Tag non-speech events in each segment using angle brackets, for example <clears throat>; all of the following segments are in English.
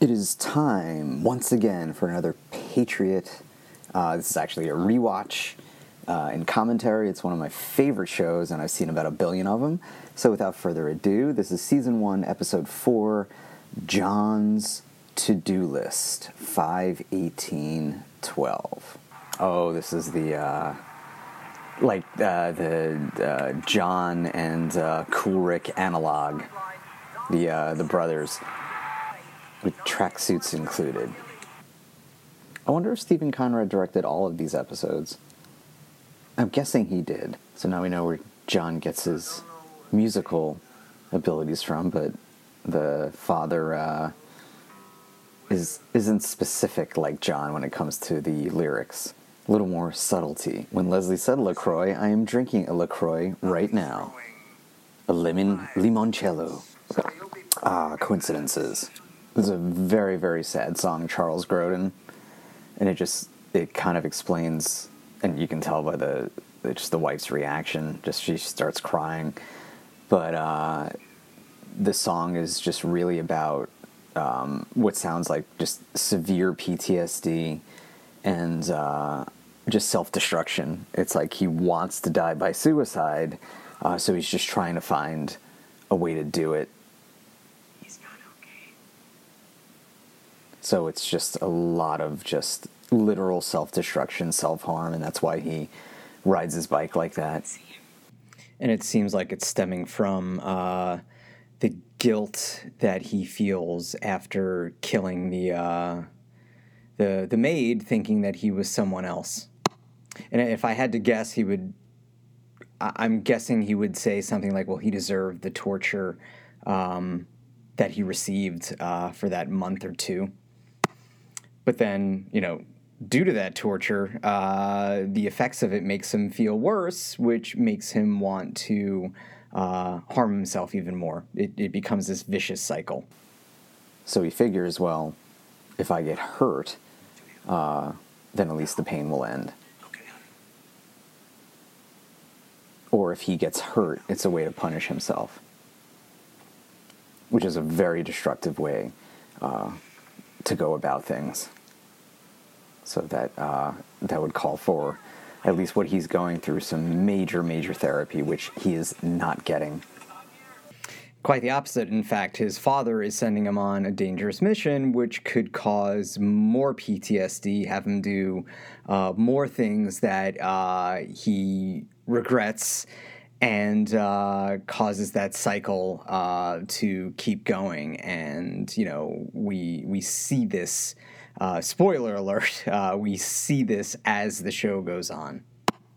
It is time once again for another Patriot. Uh, this is actually a rewatch uh, and commentary. It's one of my favorite shows, and I've seen about a billion of them. So, without further ado, this is season one, episode four John's to do list 51812. Oh, this is the. Uh, like uh, the uh, John and uh, Cool analog, the the brothers, with tracksuits included. I wonder if Steven Conrad directed all of these episodes. I'm guessing he did. So now we know where John gets his musical abilities from, but the father uh, is isn't specific like John when it comes to the lyrics. A little more subtlety. When Leslie said LaCroix, I am drinking a LaCroix right now. A lemon limoncello. Ah, coincidences. Is a very, very sad song, Charles Grodin. And it just, it kind of explains, and you can tell by the, just the wife's reaction, just she starts crying. But uh, the song is just really about um, what sounds like just severe PTSD and uh, just self destruction. It's like he wants to die by suicide, uh, so he's just trying to find a way to do it. He's not okay. So it's just a lot of just literal self destruction, self harm, and that's why he rides his bike like that. And it seems like it's stemming from uh, the guilt that he feels after killing the uh, the the maid, thinking that he was someone else. And if I had to guess, he would. I'm guessing he would say something like, "Well, he deserved the torture um, that he received uh, for that month or two. But then, you know, due to that torture, uh, the effects of it makes him feel worse, which makes him want to uh, harm himself even more. It, it becomes this vicious cycle. So he figures, well, if I get hurt, uh, then at least the pain will end. Or if he gets hurt, it's a way to punish himself, which is a very destructive way uh, to go about things. So that uh, that would call for at least what he's going through some major, major therapy, which he is not getting. Quite the opposite. In fact, his father is sending him on a dangerous mission, which could cause more PTSD, have him do uh, more things that uh, he regrets, and uh, causes that cycle uh, to keep going. And you know, we we see this. Uh, spoiler alert: <laughs> uh, We see this as the show goes on.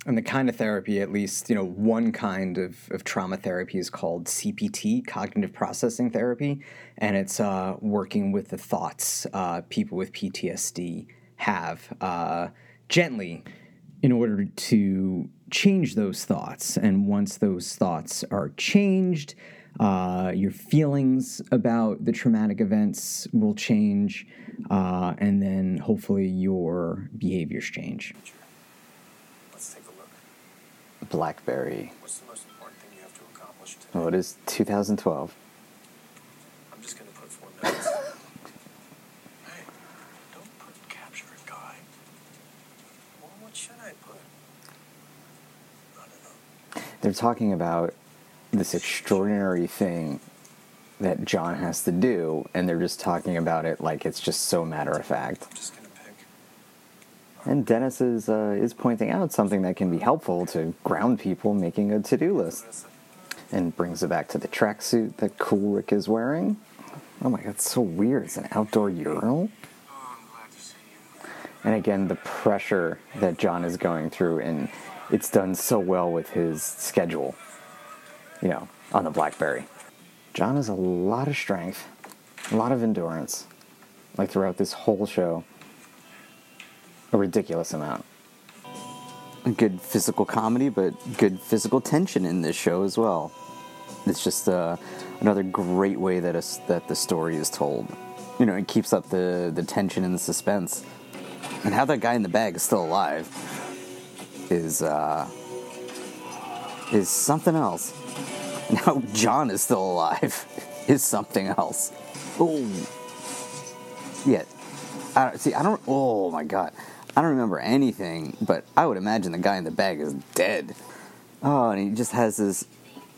And the kind of therapy, at least, you know, one kind of, of trauma therapy is called CPT, cognitive processing therapy, and it's uh, working with the thoughts uh, people with PTSD have uh, gently in order to change those thoughts. And once those thoughts are changed, uh, your feelings about the traumatic events will change, uh, and then hopefully your behaviors change. Let's take a look. Blackberry. What's the most important thing you have to accomplish today? Oh, it is 2012. I'm just gonna put four minutes. <laughs> hey, don't put capture guy. Well, what should I put? I don't know. They're talking about this extraordinary thing that John has to do, and they're just talking about it like it's just so matter of fact. I'm just gonna pick. And Dennis is uh, is pointing out something that can be helpful to ground people making a to do list, and brings it back to the tracksuit that Cool Rick is wearing. Oh my god, it's so weird! It's an outdoor urinal. I'm glad to see you. And again, the pressure that John is going through, and it's done so well with his schedule, you know, on the Blackberry. John has a lot of strength, a lot of endurance, like throughout this whole show. A ridiculous amount. A good physical comedy, but good physical tension in this show as well. It's just uh, another great way that us that the story is told. You know, it keeps up the, the tension and the suspense and how that guy in the bag is still alive is uh, is something else. <laughs> And how John is still alive <laughs> is something else. Oh, yeah. I don't, see, I don't. Oh my god, I don't remember anything. But I would imagine the guy in the bag is dead. Oh, and he just has this.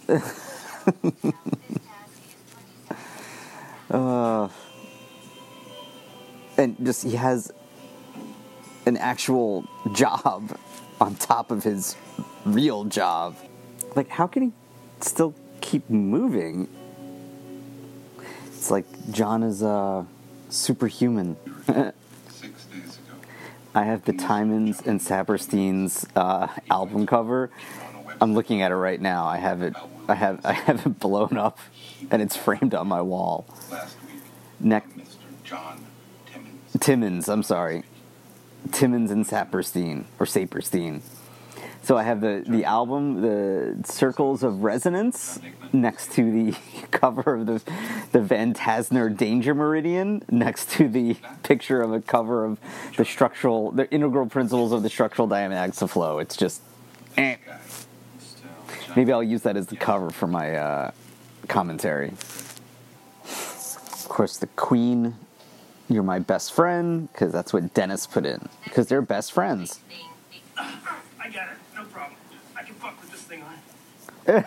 <laughs> uh, and just he has an actual job on top of his real job. Like, how can he still keep moving? It's like John is uh, superhuman. <laughs> I have the Timmons and Saperstein's uh, album cover. I'm looking at it right now. I have it. I have. I have it <laughs> blown up, and it's framed on my wall. Next. John Timmons. Timmons. I'm sorry, Timmons and Saperstein or Saperstein. So I have the the album, the Circles of Resonance, next to the <laughs> cover of the the Van Tasner Danger Meridian, next to the picture of a cover of the structural, the integral principles of the structural dynamics of flow. It's just, eh. Guy. Still, John maybe I'll use that as the cover for my uh, commentary. Of course, the Queen. You're my best friend because that's what Dennis put in because they're best friends. I got it. No problem. I can this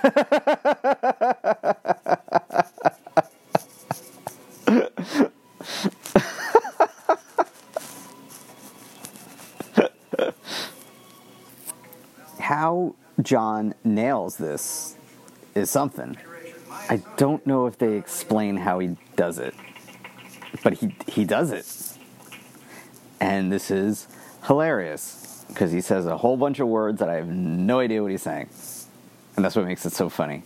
how John nails this is something. I don't know if they explain how he does it, but he he does it, and this is hilarious because he says a whole bunch of words that I have no idea what he's saying, and that's what makes it so funny.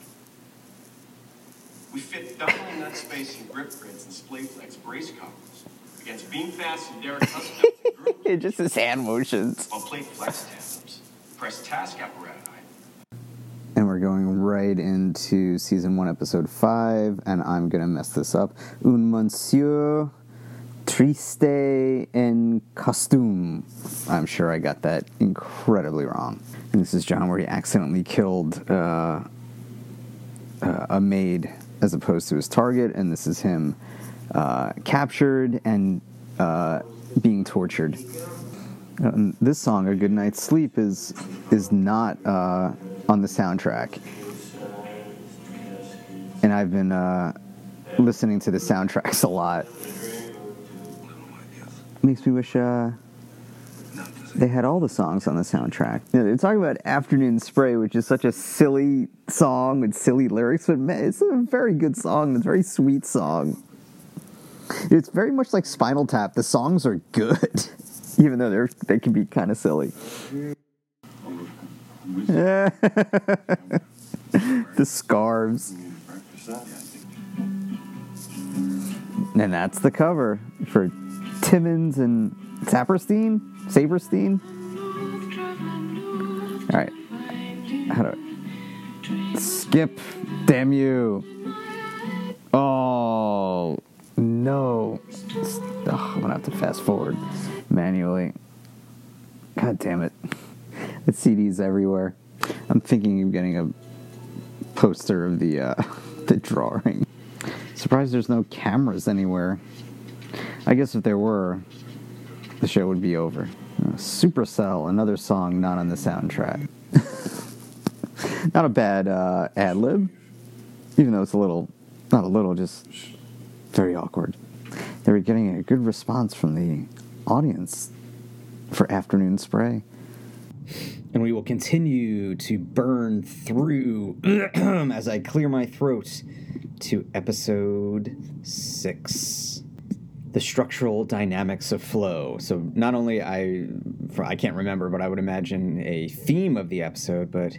We fit double nut space and grip grids and splay flex brace covers against beam fast and derrick husbands and <laughs> It just his hand motions. on plate flex tandems. Press task apparati. And we're going right into season one, episode five, and I'm gonna mess this up. Un monsieur triste en costume. I'm sure I got that incredibly wrong. And this is John where he accidentally killed uh, uh, a maid as opposed to his target, and this is him uh, captured and uh, being tortured. Um, this song, "A Good Night's Sleep," is is not uh, on the soundtrack, and I've been listening to the soundtracks a lot. Makes me wish they had all the songs on the soundtrack. You know, they're talking about "Afternoon Spray," which is such a silly song with silly lyrics, but it's a very good song. It's a very sweet song. It's very much like Spinal Tap. The songs are good, <laughs> even though they're they can be kind of silly. <laughs> the scarves, and that's the cover for Timmons and Saperstein. Saberstein. All right, how do I skip? Damn you! Oh no! Ugh, I'm gonna have to fast forward manually. God damn it! <laughs> The CDs everywhere. I'm thinking of getting a poster of the uh, <laughs> the drawing. Surprised there's no cameras anywhere. I guess if there were, the show would be over. Supercell, another song not on the soundtrack. <laughs> not a bad uh, ad lib, even though it's a little, not a little, just very awkward. They were getting a good response from the audience for Afternoon Spray. And we will continue to burn through <clears throat> as I clear my throat to episode six. The structural dynamics of flow. So not only I, I can't remember, but I would imagine a theme of the episode, but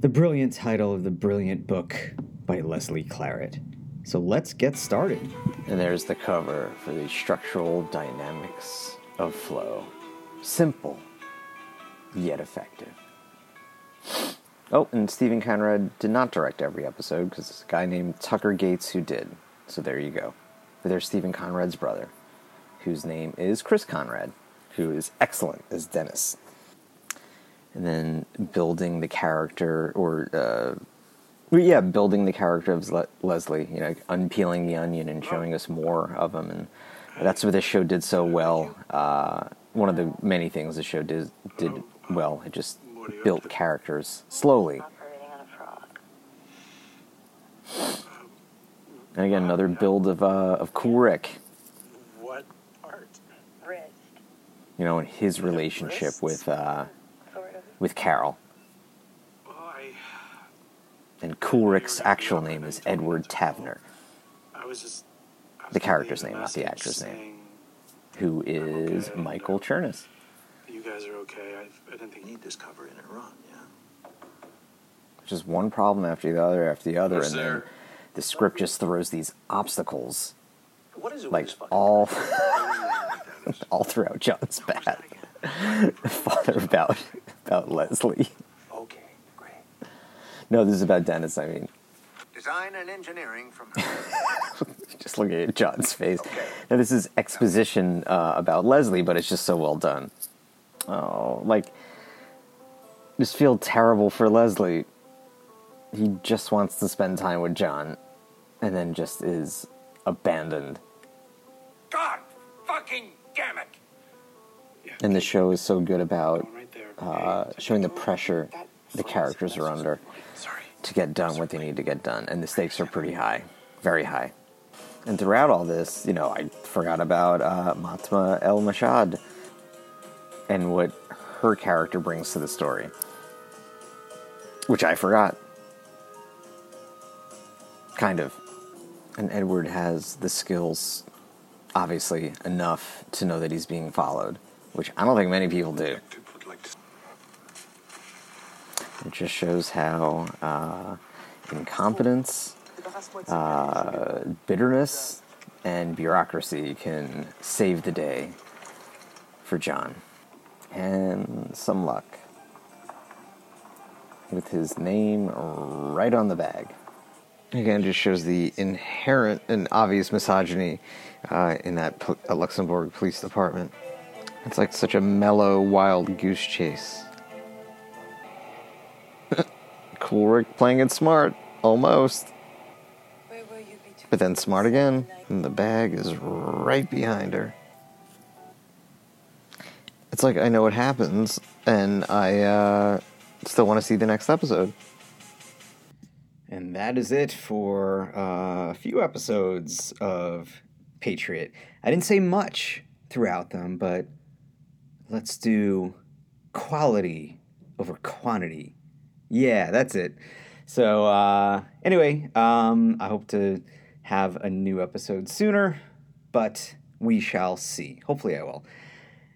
the brilliant title of the brilliant book by Leslie Claret. So let's get started. And there's the cover for the structural dynamics of flow. Simple, yet effective. Oh, and Steven Conrad did not direct every episode because it's a guy named Tucker Gates who did. So there you go. But there's Steven Conrad's brother, whose name is Chris Conrad, who is excellent as Dennis. And then building the character, or uh, yeah, building the character of Le- Leslie. You know, unpeeling the onion and showing us more of him, and That's what this show did so well. Uh, one of the many things the show did did well. It just built characters slowly. Operating on a frog. And again, another build of uh, of Cool What art? Wrist. You know, and his relationship with uh, Sort of. with Carol. Well, I, And Cool Rick's actual name is Edward Tavner. I was just. The character's name, not the message actor's name. saying who is Michael Chernus. You guys are okay. I, I didn't think you need this cover in Iran, yeah? Just one problem after the other after the other, Who's and then there? The script just throws these obstacles What is it like all <laughs> all throughout John's Where's that bat. Father about about Leslie. Okay, great. No, this is about Dennis. I mean, Design and engineering from <laughs> just looking at John's face. Now this is exposition uh, about Leslie, but it's just so well done. Oh, like just feel terrible for Leslie. He just wants to spend time with John, and then just is abandoned. God fucking damn it! Yeah, And the show is so good about going right there. uh, showing the pressure the characters are under to get done what they need to get done, and the stakes are pretty high, very high. And throughout all this, you know, I forgot about uh, Matma El Mashad and what her character brings to the story, which I forgot. Kind of. And Edward has the skills, obviously, enough to know that he's being followed, which I don't think many people do. It just shows how uh, incompetence, uh, bitterness, and bureaucracy can save the day for John. And some luck. With his name right on the bag. Again, just shows the inherent and obvious misogyny uh, in that pol- uh, Luxembourg Police Department. It's like such a mellow, wild goose chase. <laughs> Cool Rick playing it smart, almost. But then smart again, and the bag is right behind her. It's like I know what happens, and I uh, still want to see the next episode. And that is it for uh, a few episodes of Patriot. I didn't say much throughout them, but let's do quality over quantity. Yeah, that's it. So, uh, anyway, um, I hope to have a new episode sooner, but we shall see. Hopefully, I will.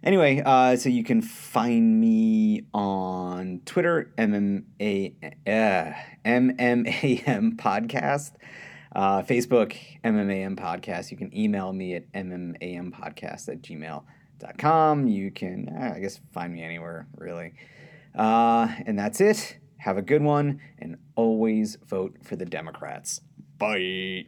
Anyway, uh, so you can find me on Twitter, MMA, uh, MMAM Podcast, uh, Facebook, MMAM Podcast. You can email me at MMAMPodcast at gmail.com. You can, uh, I guess, find me anywhere, really. Uh, and that's it. Have a good one, and always vote for the Democrats. Bye.